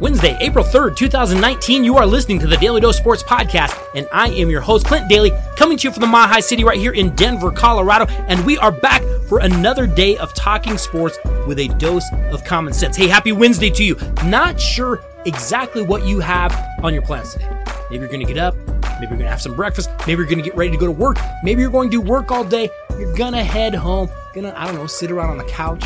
Wednesday, April 3rd, 2019. You are listening to the Daly Dose Sports Podcast, and I am your host, Clint Daly, coming to you from the High City right here in Denver, Colorado. And we are back for another day of talking sports with a dose of common sense. Hey, happy Wednesday to you. Not sure exactly what you have on your plans today. Maybe you're going to get up. Maybe you're going to have some breakfast. Maybe you're going to get ready to go to work. Maybe you're going to work all day. You're going to head home. Gonna, I don't know, sit around on the couch,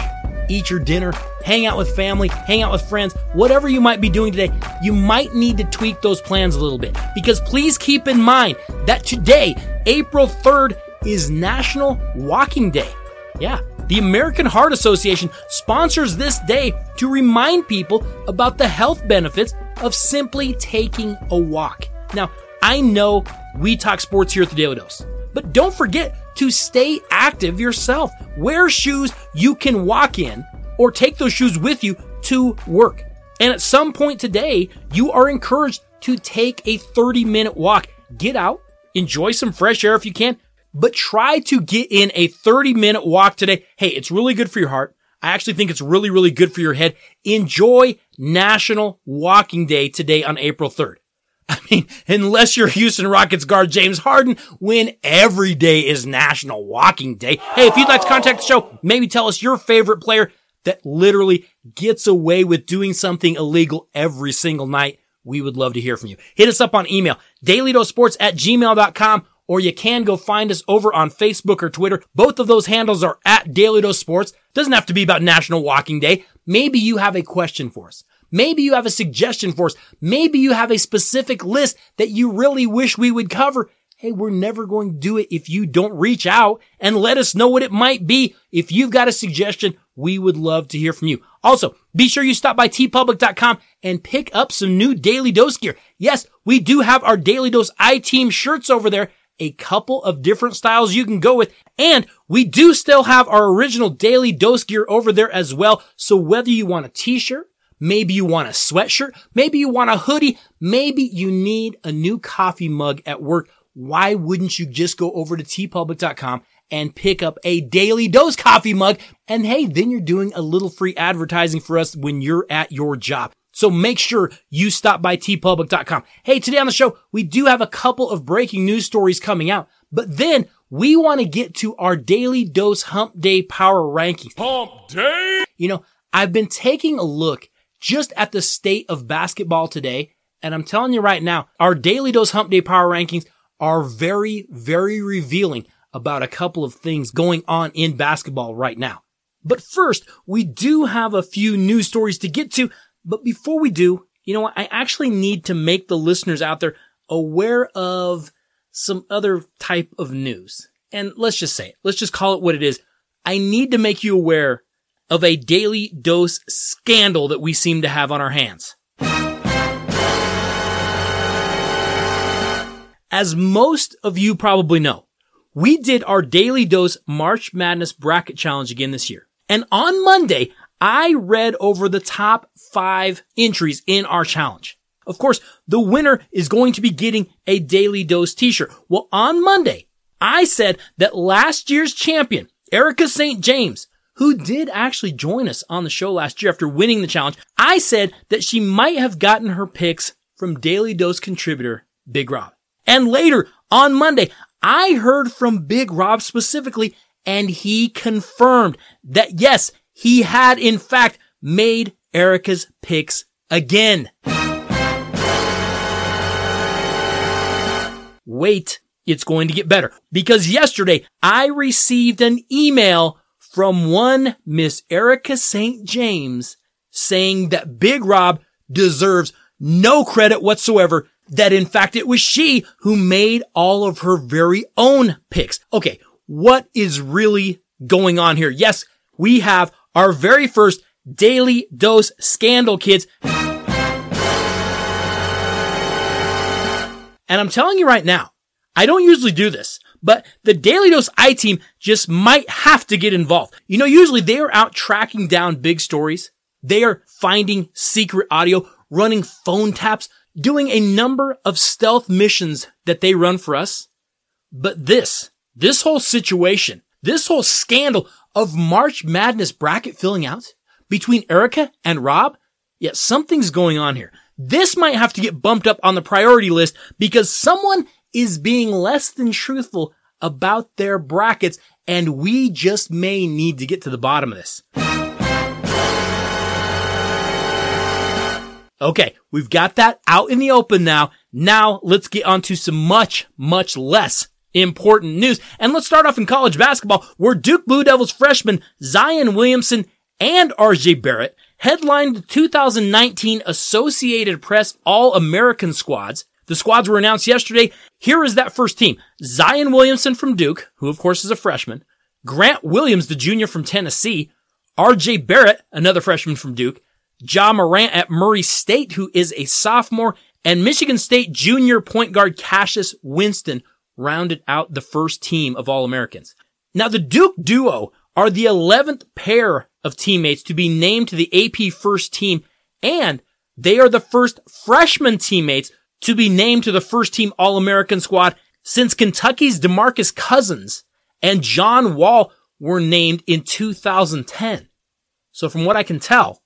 eat your dinner, hang out with family, hang out with friends, whatever you might be doing today, you might need to tweak those plans a little bit. Because please keep in mind that today, April 3rd, is National Walking Day. Yeah. The American Heart Association sponsors this day to remind people about the health benefits of simply taking a walk. Now, I know we talk sports here at the Daly Dose, but don't forget to stay active yourself. Wear shoes you can walk in or take those shoes with you to work. And at some point today, you are encouraged to take a 30 minute walk. Get out, enjoy some fresh air if you can, but try to get in a 30 minute walk today. Hey, it's really good for your heart. I actually think it's really, really good for your head. Enjoy National Walking Day today on April 3rd. I mean, unless you're Houston Rockets guard James Harden, when every day is National Walking Day. Hey, if you'd like to contact the show, maybe tell us your favorite player that literally gets away with doing something illegal every single night. We would love to hear from you. Hit us up on email, dailydosports at gmail.com, or you can go find us over on Facebook or Twitter. Both of those handles are at Daly Dose Sports. Doesn't have to be about National Walking Day. Maybe you have a question for us. Maybe you have a suggestion for us. Maybe you have a specific list that you really wish we would cover. Hey, we're never going to do it if you don't reach out and let us know what it might be. If you've got a suggestion, we would love to hear from you. Also, be sure you stop by teepublic.com and pick up some new Daly Dose gear. Yes, we do have our Daly Dose I-Team shirts over there. A couple of different styles you can go with. And we do still have our original Daly Dose gear over there as well. So whether you want a t-shirt, Maybe you want a sweatshirt. Maybe you want a hoodie. Maybe you need a new coffee mug at work. Why wouldn't you just go over to teepublic.com and pick up a Daly Dose coffee mug? And hey, then you're doing a little free advertising for us when you're at your job. So make sure you stop by teepublic.com. Hey, today on the show, we do have a couple of breaking news stories coming out, but then we want to get to our Daly Dose hump day power rankings. Hump day! You know, I've been taking a look just at the state of basketball today. And I'm telling you right now, our Daly Dose hump day power rankings are very, very revealing about a couple of things going on in basketball right now. But first, we do have a few news stories to get to. But before we do, you know what? I actually need to make the listeners out there aware of some other type of news. And let's just say it. Let's just call it what it is. I need to make you aware of a Daly Dose scandal that we seem to have on our hands. As most of you probably know, we did our Daly Dose March Madness bracket challenge again this year. And on Monday, I read over the top five entries in our challenge. Of course, the winner is going to be getting a Daly Dose t-shirt. Well, on Monday, I said that last year's champion, Erica St. James, who did actually join us on the show last year after winning the challenge, I said that she might have gotten her picks from Daly Dose contributor Big Rob. And later on Monday, I heard from Big Rob specifically, and he confirmed that yes, he had in fact made Erica's picks again. Wait, it's going to get better because yesterday I received an email from one Miss Erica St. James saying that Big Rob deserves no credit whatsoever, that in fact it was she who made all of her very own picks. Okay, what is really going on here? Yes, we have our very first Daly Dose scandal kids. And I'm telling you right now, I don't usually do this, but the Daly Dose I team just might have to get involved. You know, usually they are out tracking down big stories. They are finding secret audio, running phone taps, doing a number of stealth missions that they run for us. But this, this whole situation, this whole scandal of March Madness bracket filling out between Erica and Rob, Yeah, something's going on here. This might have to get bumped up on the priority list because someone is being less than truthful about their brackets and we just may need to get to the bottom of this. Okay, we've got that out in the open now. Now let's get on to some much, much less important news. And let's start off in college basketball where Duke Blue Devils freshman Zion Williamson and RJ Barrett headlined the 2019 Associated Press All-American squads. The squads were announced yesterday. Here is that first team. Zion Williamson from Duke, who of course is a freshman. Grant Williams, the junior from Tennessee. RJ Barrett, another freshman from Duke. Ja Morant at Murray State, who is a sophomore. And Michigan State junior point guard Cassius Winston rounded out the first team of All-Americans. Now the Duke duo are the 11th pair of teammates to be named to the AP first team and they are the first freshman teammates to be named to the first team All-American squad since Kentucky's DeMarcus Cousins and John Wall were named in 2010. So from what I can tell,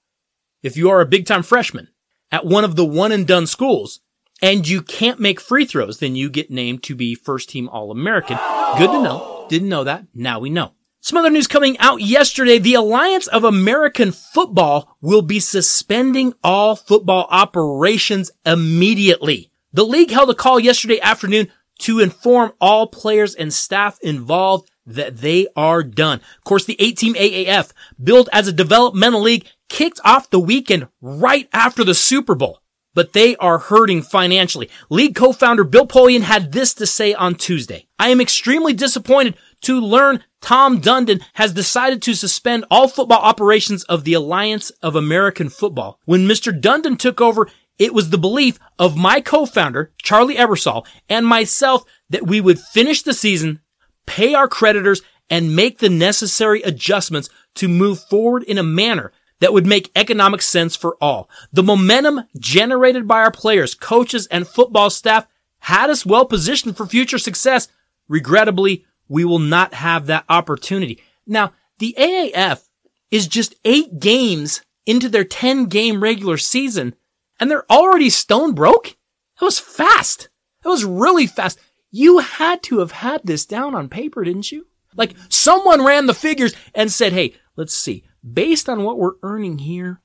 if you are a big time freshman at one of the one and done schools and you can't make free throws, then you get named to be first team All-American. Good to know. Didn't know that. Now we know. Some other news coming out yesterday. The Alliance of American Football will be suspending all football operations immediately. The league held a call yesterday afternoon to inform all players and staff involved that they are done. Of course, the eight team AAF, billed as a developmental league, kicked off the weekend right after the Super Bowl. But they are hurting financially. League co-founder Bill Polian had this to say on Tuesday. I am extremely disappointed to learn Tom Dundon has decided to suspend all football operations of the Alliance of American Football. When Mr. Dundon took over, it was the belief of my co-founder, Charlie Ebersol, and myself that we would finish the season, pay our creditors, and make the necessary adjustments to move forward in a manner that would make economic sense for all. The momentum generated by our players, coaches, and football staff had us well positioned for future success. Regrettably, we will not have that opportunity. Now, the AAF is just eight games into their 10 game regular season and they're already stone broke. It was fast. It was really fast. You had to have had this down on paper, didn't you? Like someone ran the figures and said, Hey, let's see, based on what we're earning here,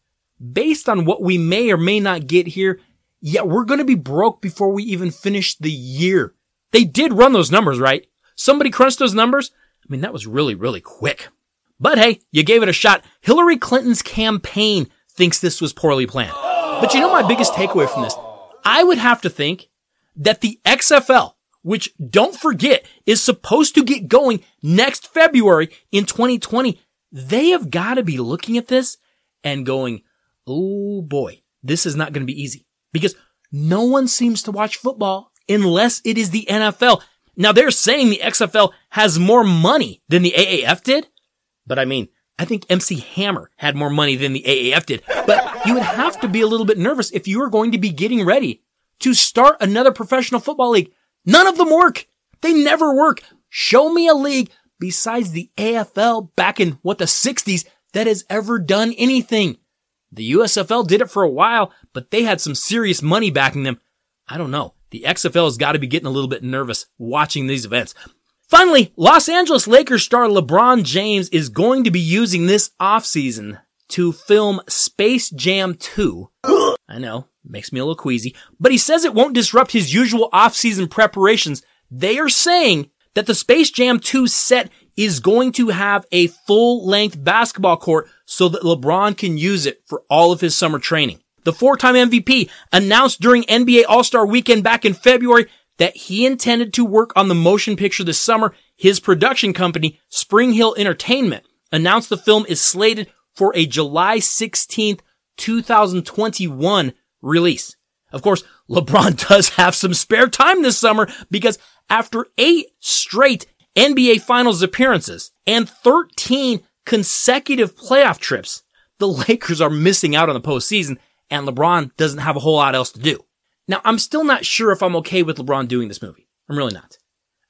based on what we may or may not get here, yeah, we're going to be broke before we even finish the year. They did run those numbers, right? Somebody crunched those numbers. I mean, that was really, really quick. But hey, you gave it a shot. Hillary Clinton's campaign thinks this was poorly planned. But you know my biggest takeaway from this? I would have to think that the XFL, which don't forget is supposed to get going next February in 2020, they have got to be looking at this and going, oh boy, this is not going to be easy because no one seems to watch football unless it is the NFL. Now they're saying the XFL has more money than the AAF did, but I mean, I think MC Hammer had more money than the AAF did, but you would have to be a little bit nervous if you were going to be getting ready to start another professional football league. None of them work. They never work. Show me a league besides the AFL back in what the 60s that has ever done anything. The USFL did it for a while, but they had some serious money backing them. I don't know. The XFL has got to be getting a little bit nervous watching these events. Finally, Los Angeles Lakers star LeBron James is going to be using this offseason to film Space Jam 2. I know, makes me a little queasy, but he says it won't disrupt his usual offseason preparations. They are saying that the Space Jam 2 set is going to have a full length basketball court so that LeBron can use it for all of his summer training. The four-time MVP announced during NBA All-Star weekend back in February that he intended to work on the motion picture this summer. His production company, SpringHill Entertainment, announced the film is slated for a July 16th, 2021 release. Of course, LeBron does have some spare time this summer because after eight straight NBA finals appearances and 13 consecutive playoff trips, the Lakers are missing out on the postseason and LeBron doesn't have a whole lot else to do. Now, I'm still not sure if I'm okay with LeBron doing this movie. I'm really not.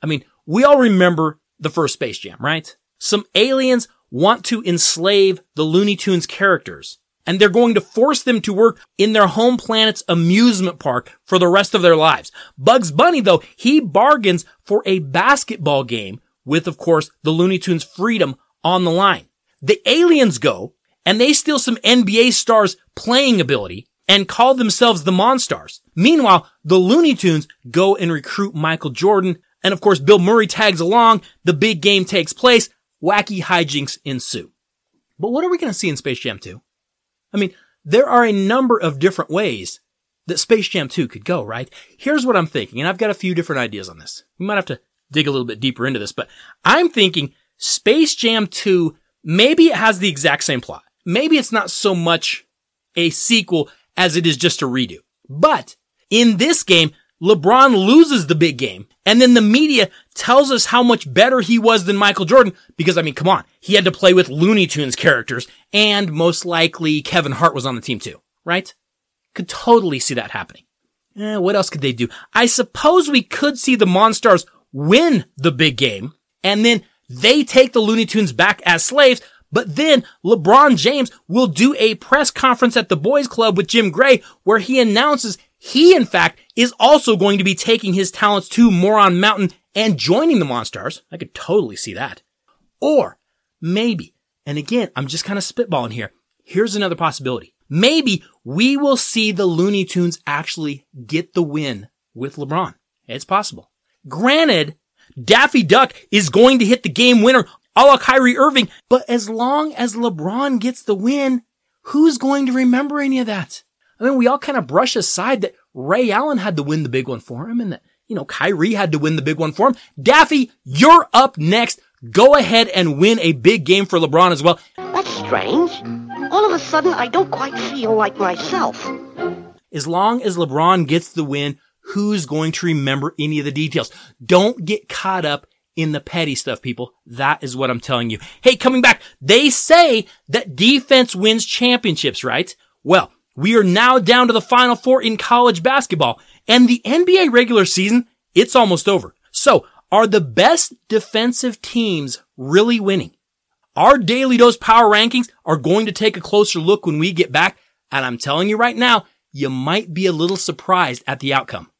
I mean, we all remember the first Space Jam, right? Some aliens want to enslave the Looney Tunes characters. and they're going to force them to work in their home planet's amusement park for the rest of their lives. Bugs Bunny, though, he bargains for a basketball game with, of course, the Looney Tunes freedom on the line. The aliens go and they steal some NBA stars playing ability and call themselves the Monstars. Meanwhile, the Looney Tunes go and recruit Michael Jordan. And of course, Bill Murray tags along. The big game takes place. Wacky hijinks ensue. But what are we going to see in Space Jam 2? I mean, there are a number of different ways that Space Jam 2 could go, right? Here's what I'm thinking, and I've got a few different ideas on this. We might have to dig a little bit deeper into this, but I'm thinking Space Jam 2, maybe it has the exact same plot. Maybe it's not so much a sequel as it is just a redo. But in this game, LeBron loses the big game. And then the media tells us how much better he was than Michael Jordan. Because I mean, come on. He had to play with Looney Tunes characters and most likely Kevin Hart was on the team too, right? Could totally see that happening. Eh, what else could they do? I suppose we could see the Monstars win the big game and then they take the Looney Tunes back as slaves, but then LeBron James will do a press conference at the boys club with Jim Gray where he announces he in fact is also going to be taking his talents to Moron Mountain and joining the Monstars. I could totally see that. Or maybe, and again, I'm just kind of spitballing here. Here's another possibility. Maybe we will see the Looney Tunes actually get the win with LeBron. It's possible. Granted, Daffy Duck is going to hit the game winner a la Kyrie Irving. But as long as LeBron gets the win, who's going to remember any of that? I mean, we all kind of brush aside that Ray Allen had to win the big one for him and that, you know, Kyrie had to win the big one for him. Daffy, you're up next. Go ahead and win a big game for LeBron as well. That's strange. All of a sudden, I don't quite feel like myself. As long as LeBron gets the win, who's going to remember any of the details? Don't get caught up in the petty stuff, people. That is what I'm telling you. Hey, coming back, they say that defense wins championships, right? Well, we are now down to the final four in college basketball and the NBA regular season, it's almost over. So are the best defensive teams really winning? Our Daly Dose power rankings are going to take a closer look when we get back. And I'm telling you right now, you might be a little surprised at the outcome.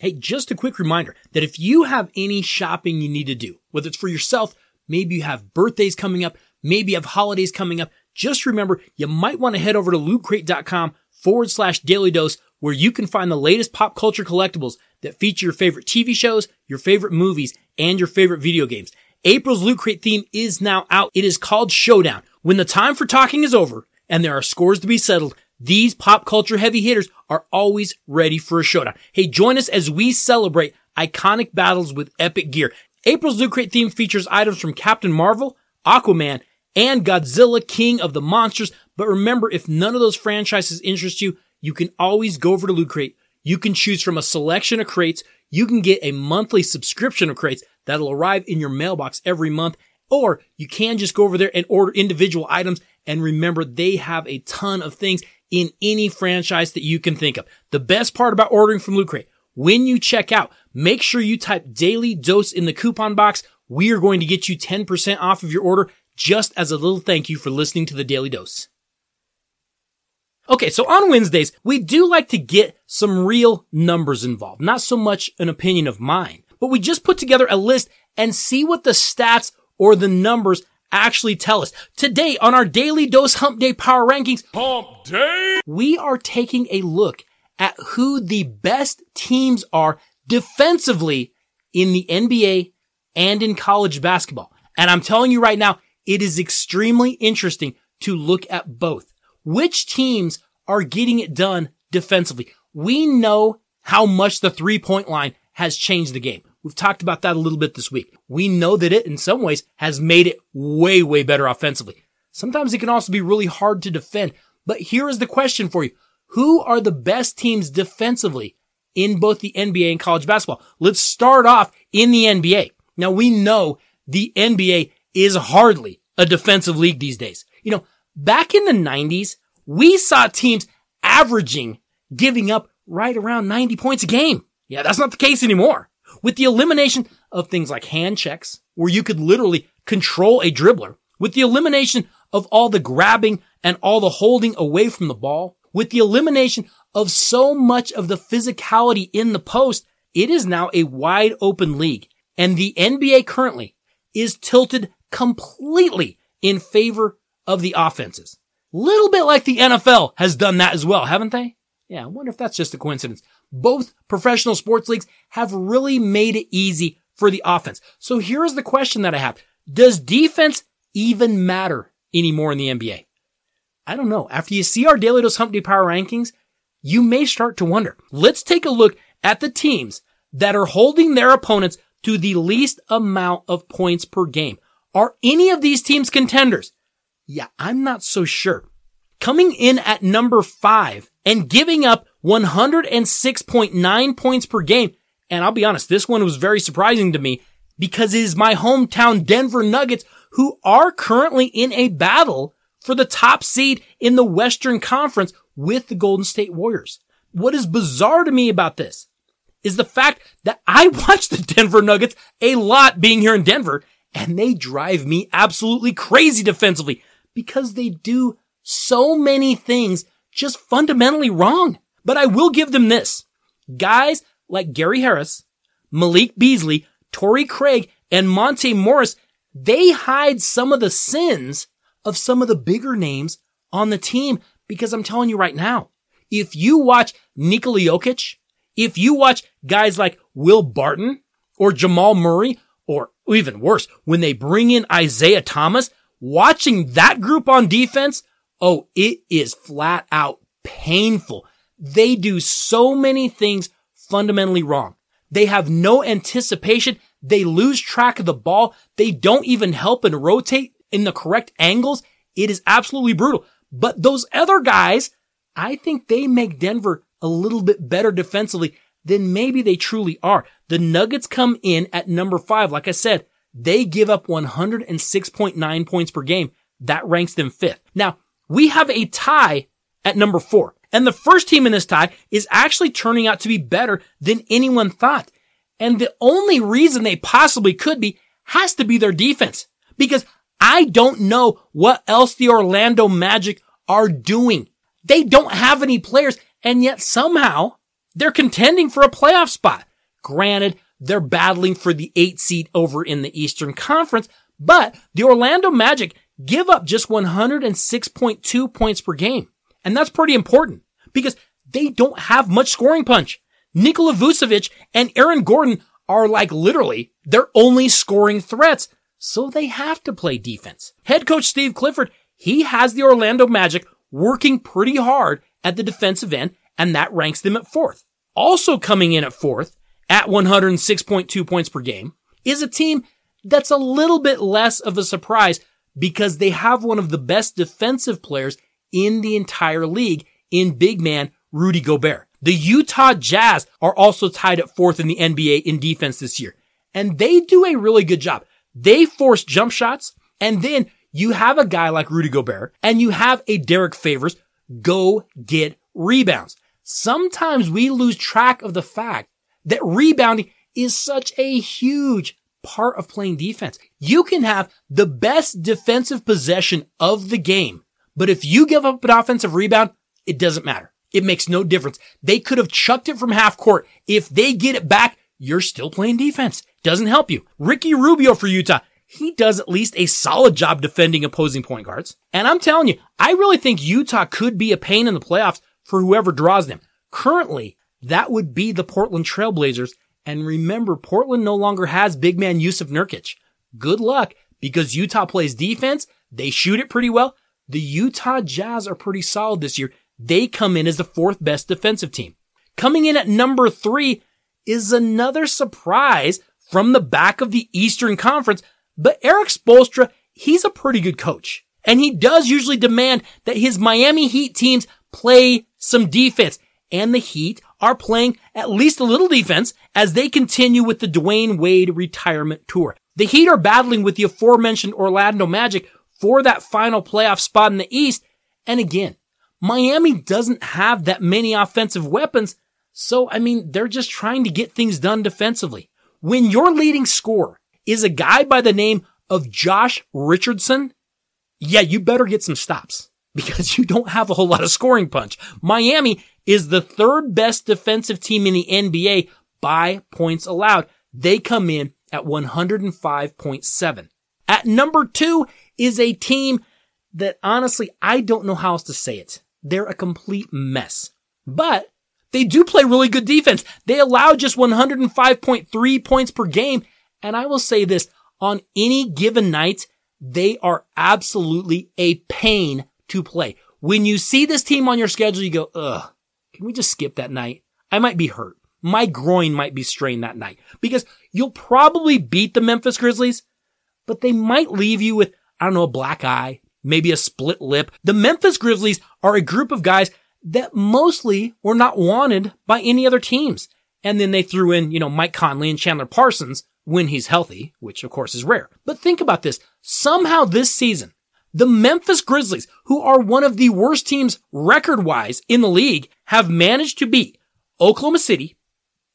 Hey, just a quick reminder that if you have any shopping you need to do, whether it's for yourself, maybe you have birthdays coming up, maybe you have holidays coming up, just remember you might want to head over to lootcrate.com forward slash daily dose where you can find the latest pop culture collectibles that feature your favorite TV shows, your favorite movies, and your favorite video games. April's Loot Crate theme is now out. It is called Showdown. When the time for talking is over and there are scores to be settled, these pop culture heavy hitters are always ready for a showdown. Hey, join us as we celebrate iconic battles with epic gear. April's Loot Crate theme features items from Captain Marvel, Aquaman, and Godzilla King of the Monsters. But remember, if none of those franchises interest you, you can always go over to Loot Crate. You can choose from a selection of crates. You can get a monthly subscription of crates that'll arrive in your mailbox every month. Or you can just go over there and order individual items. And remember, they have a ton of things in any franchise that you can think of. The best part about ordering from Loot Crate, when you check out, make sure you type daily dose in the coupon box. We are going to get you 10% off of your order just as a little thank you for listening to the Daly Dose. Okay, so on Wednesdays, we do like to get some real numbers involved, not so much an opinion of mine, but we just put together a list and see what the stats or the numbers actually tell us. Today on our Daly Dose Hump Day Power Rankings, Hump Day, we are taking a look at who the best teams are defensively in the NBA and in college basketball. And I'm telling you right now, it is extremely interesting to look at both. Which teams are getting it done defensively? We know how much the three point line has changed the game. We've talked about that a little bit this week. We know that it in some ways has made it way, way better offensively. Sometimes it can also be really hard to defend. But here is the question for you. Who are the best teams defensively in both the NBA and college basketball? Let's start off in the NBA. Now we know the NBA is hardly a defensive league these days. You know, back in the 90s, we saw teams averaging giving up right around 90 points a game. Yeah, that's not the case anymore. With the elimination of things like hand checks, where you could literally control a dribbler, with the elimination of all the grabbing and all the holding away from the ball, with the elimination of so much of the physicality in the post, it is now a wide open league. And the NBA currently is tilted completely in favor of the offenses. Little bit like the NFL has done that as well, haven't they? Yeah, I wonder if that's just a coincidence. Both professional sports leagues have really made it easy for the offense. So here's the question that I have. Does defense even matter anymore in the NBA? I don't know. After you see our Daly Dose Hump Day Power Rankings, you may start to wonder. Let's take a look at the teams that are holding their opponents to the least amount of points per game. Are any of these teams contenders? Yeah, I'm not so sure. Coming in at number five and giving up 106.9 points per game. And I'll be honest, this one was very surprising to me because it is my hometown Denver Nuggets who are currently in a battle for the top seed in the Western Conference with the Golden State Warriors. What is bizarre to me about this is the fact that I watch the Denver Nuggets a lot being here in Denver and they drive me absolutely crazy defensively because they do so many things just fundamentally wrong. But I will give them this. Guys like Gary Harris, Malik Beasley, Torrey Craig, and Monte Morris, they hide some of the sins of some of the bigger names on the team because I'm telling you right now, if you watch Nikola Jokic, if you watch guys like Will Barton or Jamal Murray, or even worse, when they bring in Isaiah Thomas, watching that group on defense, oh, it is flat out painful. They do so many things fundamentally wrong. They have no anticipation. They lose track of the ball. They don't even help and rotate in the correct angles. It is absolutely brutal. But those other guys, I think they make Denver a little bit better defensively than maybe they truly are. The Nuggets come in at number five. Like I said, they give up 106.9 points per game. That ranks them fifth. Now, we have a tie at number four. And the first team in this tie is actually turning out to be better than anyone thought. And the only reason they possibly could be has to be their defense. Because I don't know what else the Orlando Magic are doing. They don't have any players and yet somehow they're contending for a playoff spot. Granted, they're battling for the eight seat over in the Eastern Conference, but the Orlando Magic give up just 106.2 points per game. And that's pretty important because they don't have much scoring punch. Nikola Vucevic and Aaron Gordon are like literally their only scoring threats. So they have to play defense. Head coach Steve Clifford, he has the Orlando Magic working pretty hard at the defensive end and that ranks them at fourth. Also coming in at fourth at 106.2 points per game is a team that's a little bit less of a surprise because they have one of the best defensive players in the entire league in big man Rudy Gobert. The Utah Jazz are also tied at fourth in the NBA in defense this year. And they do a really good job. They force jump shots and then you have a guy like Rudy Gobert and you have a Derrick Favors go get rebounds. Sometimes we lose track of the fact that rebounding is such a huge part of playing defense. You can have the best defensive possession of the game but if you give up an offensive rebound, it doesn't matter. It makes no difference. They could have chucked it from half court. If they get it back, you're still playing defense. Doesn't help you. Ricky Rubio for Utah. He does at least a solid job defending opposing point guards. And I'm telling you, I really think Utah could be a pain in the playoffs for whoever draws them. Currently, that would be the Portland Trailblazers. And remember, Portland no longer has big man Jusuf Nurkic. Good luck because Utah plays defense. They shoot it pretty well. The Utah Jazz are pretty solid this year. They come in as the fourth best defensive team. Coming in at number three is another surprise from the back of the Eastern Conference, but Erik Spoelstra, he's a pretty good coach. And he does usually demand that his Miami Heat teams play some defense. And the Heat are playing at least a little defense as they continue with the Dwyane Wade retirement tour. The Heat are battling with the aforementioned Orlando Magic, for that final playoff spot in the East. And again, Miami doesn't have that many offensive weapons. So, I mean, they're just trying to get things done defensively. When your leading scorer is a guy by the name of Josh Richardson, yeah, you better get some stops because you don't have a whole lot of scoring punch. Miami is the third best defensive team in the NBA by points allowed. They come in at 105.7. At number two is a team that honestly, I don't know how else to say it. They're a complete mess, but they do play really good defense. They allow just 105.3 points per game. And I will say this on any given night, they are absolutely a pain to play. When you see this team on your schedule, you go, ugh, can we just skip that night? I might be hurt. My groin might be strained that night because you'll probably beat the Memphis Grizzlies, but they might leave you with, I don't know, a black eye, maybe a split lip. The Memphis Grizzlies are a group of guys that mostly were not wanted by any other teams. And then they threw in, you know, Mike Conley and Chandler Parsons when he's healthy, which of course is rare. But think about this. Somehow this season, the Memphis Grizzlies, who are one of the worst teams record wise in the league, have managed to beat Oklahoma City,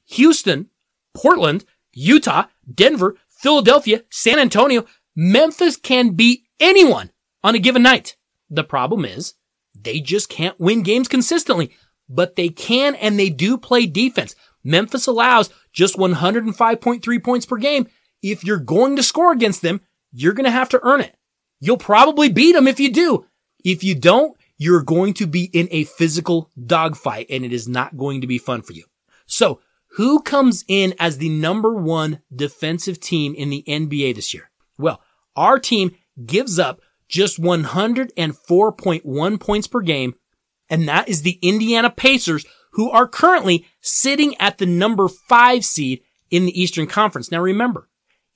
Houston, Portland, Utah, Denver, Philadelphia, San Antonio. Memphis can beat anyone on a given night. The problem is they just can't win games consistently, but they can and they do play defense. Memphis allows just 105.3 points per game. If you're going to score against them, you're going to have to earn it. You'll probably beat them if you do. If you don't, you're going to be in a physical dogfight and it is not going to be fun for you. So who comes in as the number one defensive team in the NBA this year? Well, our team gives up just 104.1 points per game. And that is the Indiana Pacers who are currently sitting at the number five seed in the Eastern Conference. Now remember,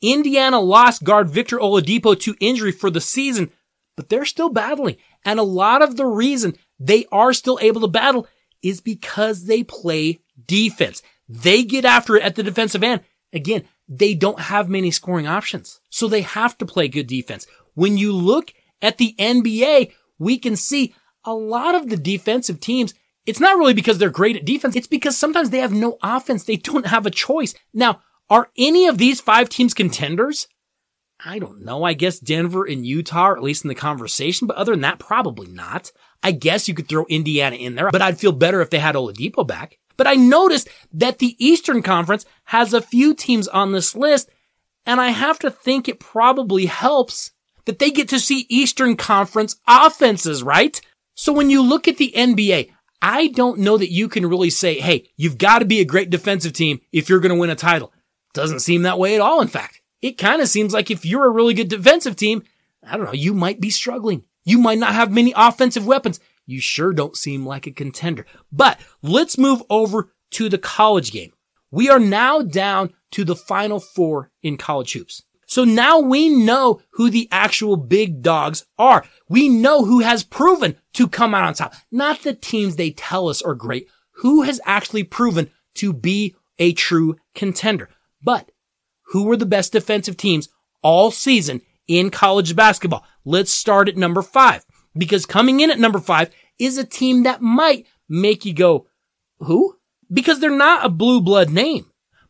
Indiana lost guard Victor Oladipo to injury for the season, but they're still battling. And a lot of the reason they are still able to battle is because they play defense. They get after it at the defensive end. Again, they don't have many scoring options. So they have to play good defense. When you look at the NBA, we can see a lot of the defensive teams. It's not really because they're great at defense. It's because sometimes they have no offense. They don't have a choice. Now, are any of these five teams contenders? I don't know. I guess Denver and Utah are at least in the conversation, but other than that, probably not. I guess you could throw Indiana in there, but I'd feel better if they had Oladipo back. But I noticed that the Eastern Conference has a few teams on this list, and I have to think it probably helps that they get to see Eastern Conference offenses, right? So when you look at the NBA, I don't know that you can really say, hey, you've got to be a great defensive team if you're going to win a title. Doesn't seem that way at all, in fact. It kind of seems like if you're a really good defensive team, I don't know, you might be struggling. You might not have many offensive weapons you sure don't seem like a contender. But let's move over to the college game. We are now down to the final four in college hoops. So now we know who the actual big dogs are. We know who has proven to come out on top. Not the teams they tell us are great. Who has actually proven to be a true contender. But who were the best defensive teams all season in college basketball? Let's start at number five because coming in at number five is a team that might make you go, who? Because they're not a blue blood name.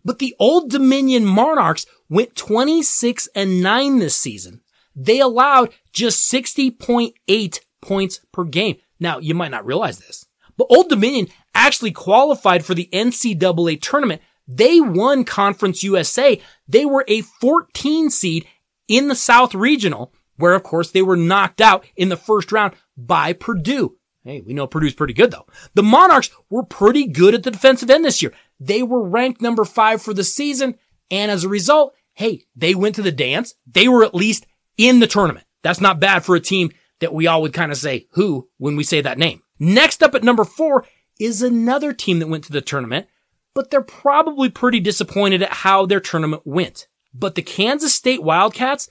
But the Old Dominion Monarchs went 26 and 9 this season. They allowed just 60.8 points per game. Now, you might not realize this, but Old Dominion actually qualified for the NCAA tournament. They won Conference USA. They were a 14 seed in the South Regional where of course they were knocked out in the first round by Purdue. Hey, we know Purdue's pretty good though. The Monarchs were pretty good at the defensive end this year. They were ranked number five for the season. And as a result, hey, they went to the dance. They were at least in the tournament. That's not bad for a team that we all would kind of say who when we say that name. Next up at number four is another team that went to the tournament, but they're probably pretty disappointed at how their tournament went. But the Kansas State Wildcats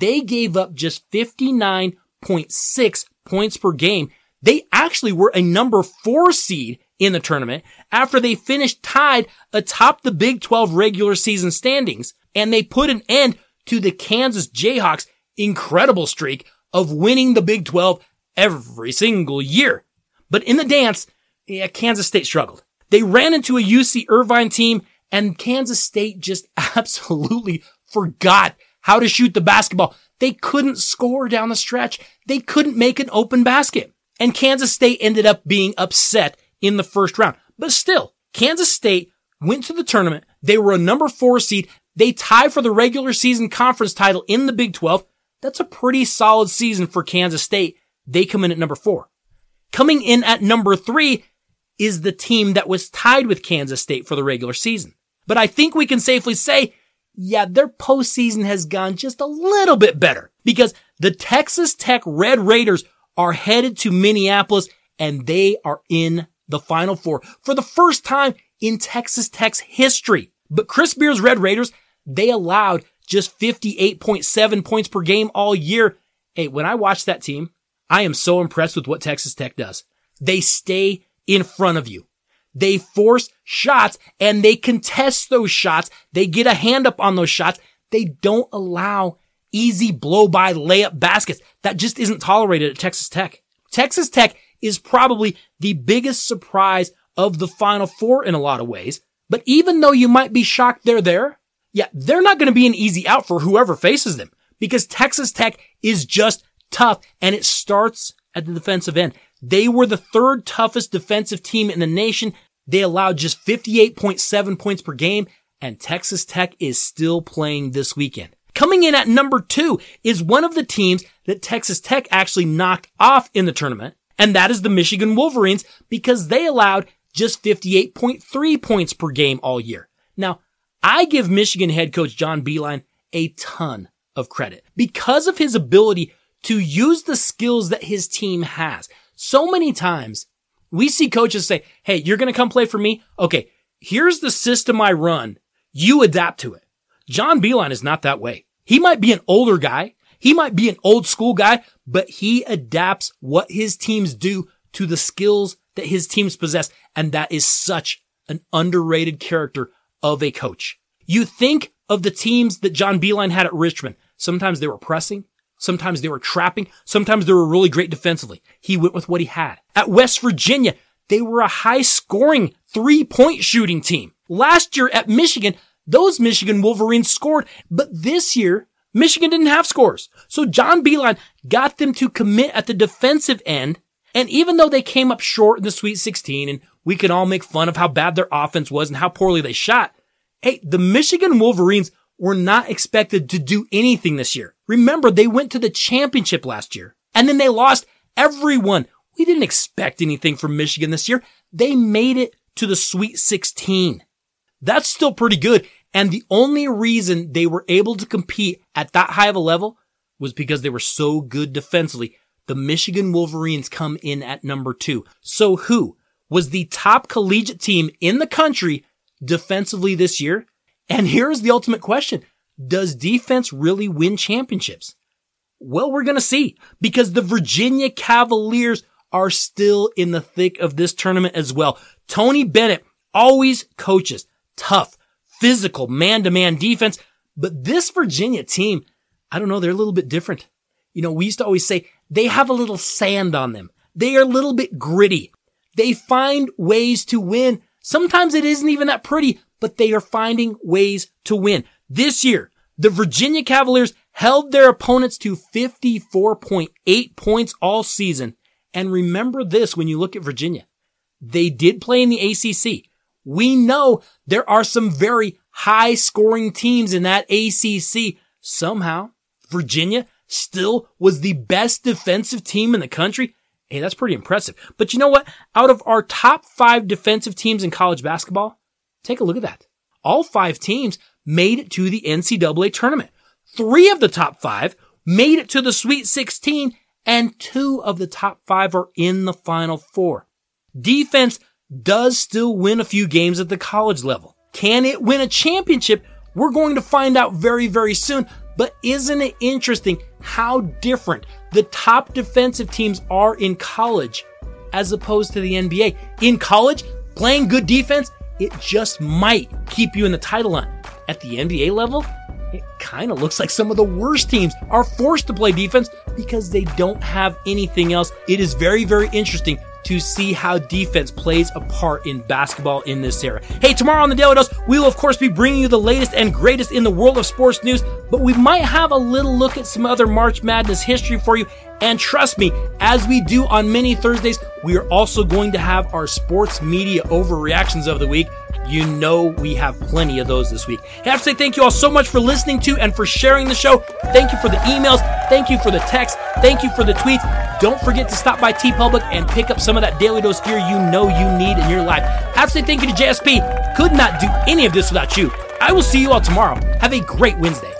they gave up just 59.6 points per game. They actually were a number four seed in the tournament after they finished tied atop the Big 12 regular season standings. And they put an end to the Kansas Jayhawks incredible streak of winning the Big 12 every single year. But in the dance, yeah, Kansas State struggled. They ran into a UC Irvine team and Kansas State just absolutely forgot how to shoot the basketball. They couldn't score down the stretch. They couldn't make an open basket. And Kansas State ended up being upset in the first round. But still, Kansas State went to the tournament. They were a number four seed. They tied for the regular season conference title in the Big 12. That's a pretty solid season for Kansas State. They come in at number four. Coming in at number three is the team that was tied with Kansas State for the regular season. But I think we can safely say, yeah, their postseason has gone just a little bit better because the Texas Tech Red Raiders are headed to Minneapolis and they are in the Final Four for the first time in Texas Tech's history. But Chris Beard's Red Raiders, they allowed just 58.7 points per game all year. Hey, when I watch that team, I am so impressed with what Texas Tech does. They stay in front of you. They force shots and they contest those shots. They get a hand up on those shots. They don't allow easy blow by layup baskets. That just isn't tolerated at Texas Tech. Texas Tech is probably the biggest surprise of the final four in a lot of ways. But even though you might be shocked they're there, yeah, they're not going to be an easy out for whoever faces them because Texas Tech is just tough and it starts at the defensive end. They were the third toughest defensive team in the nation. They allowed just 58.7 points per game and Texas Tech is still playing this weekend. Coming in at number two is one of the teams that Texas Tech actually knocked off in the tournament. And that is the Michigan Wolverines because they allowed just 58.3 points per game all year. Now, I give Michigan head coach John Beilein a ton of credit because of his ability to use the skills that his team has. So many times we see coaches say, Hey, you're going to come play for me. Okay. Here's the system I run. You adapt to it. John Beilein is not that way. He might be an older guy. He might be an old school guy, but he adapts what his teams do to the skills that his teams possess. And that is such an underrated character of a coach. You think of the teams that John Beilein had at Richmond. Sometimes they were pressing. Sometimes they were trapping. Sometimes they were really great defensively. He went with what he had. At West Virginia, they were a high scoring three point shooting team. Last year at Michigan, those Michigan Wolverines scored, but this year, Michigan didn't have scores. So John Beilein got them to commit at the defensive end. And even though they came up short in the Sweet 16 and we can all make fun of how bad their offense was and how poorly they shot, hey, the Michigan Wolverines were not expected to do anything this year. Remember, they went to the championship last year and then they lost everyone. We didn't expect anything from Michigan this year. They made it to the Sweet 16. That's still pretty good. And the only reason they were able to compete at that high of a level was because they were so good defensively. The Michigan Wolverines come in at number two. So who was the top collegiate team in the country defensively this year? And here's the ultimate question. Does defense really win championships? Well, we're going to see because the Virginia Cavaliers are still in the thick of this tournament as well. Tony Bennett always coaches tough, physical, man to man defense. But this Virginia team, I don't know, they're a little bit different. You know, we used to always say they have a little sand on them. They are a little bit gritty. They find ways to win. Sometimes it isn't even that pretty, but they are finding ways to win. This year, the Virginia Cavaliers held their opponents to 54.8 points all season. And remember this when you look at Virginia. They did play in the ACC. We know there are some very high scoring teams in that ACC. Somehow, Virginia still was the best defensive team in the country. Hey, that's pretty impressive. But you know what? Out of our top five defensive teams in college basketball, Take a look at that. All five teams made it to the NCAA tournament. Three of the top five made it to the Sweet 16 and two of the top five are in the final four. Defense does still win a few games at the college level. Can it win a championship? We're going to find out very, very soon. But isn't it interesting how different the top defensive teams are in college as opposed to the NBA? In college, playing good defense it just might keep you in the title hunt. At the NBA level, it kind of looks like some of the worst teams are forced to play defense because they don't have anything else. It is very, very interesting to see how defense plays a part in basketball in this era. Hey, tomorrow on the Daly Dose, we will of course be bringing you the latest and greatest in the world of sports news, but we might have a little look at some other March Madness history for you. And trust me, as we do on many Thursdays, we are also going to have our sports media overreactions of the week. You know we have plenty of those this week. I have to say thank you all so much for listening to and for sharing the show. Thank you for the emails. Thank you for the text. Thank you for the tweets. Don't forget to stop by TeePublic and pick up some of that Daly Dose gear you know you need in your life. I have to say thank you to JSP. Could not do any of this without you. I will see you all tomorrow. Have a great Wednesday.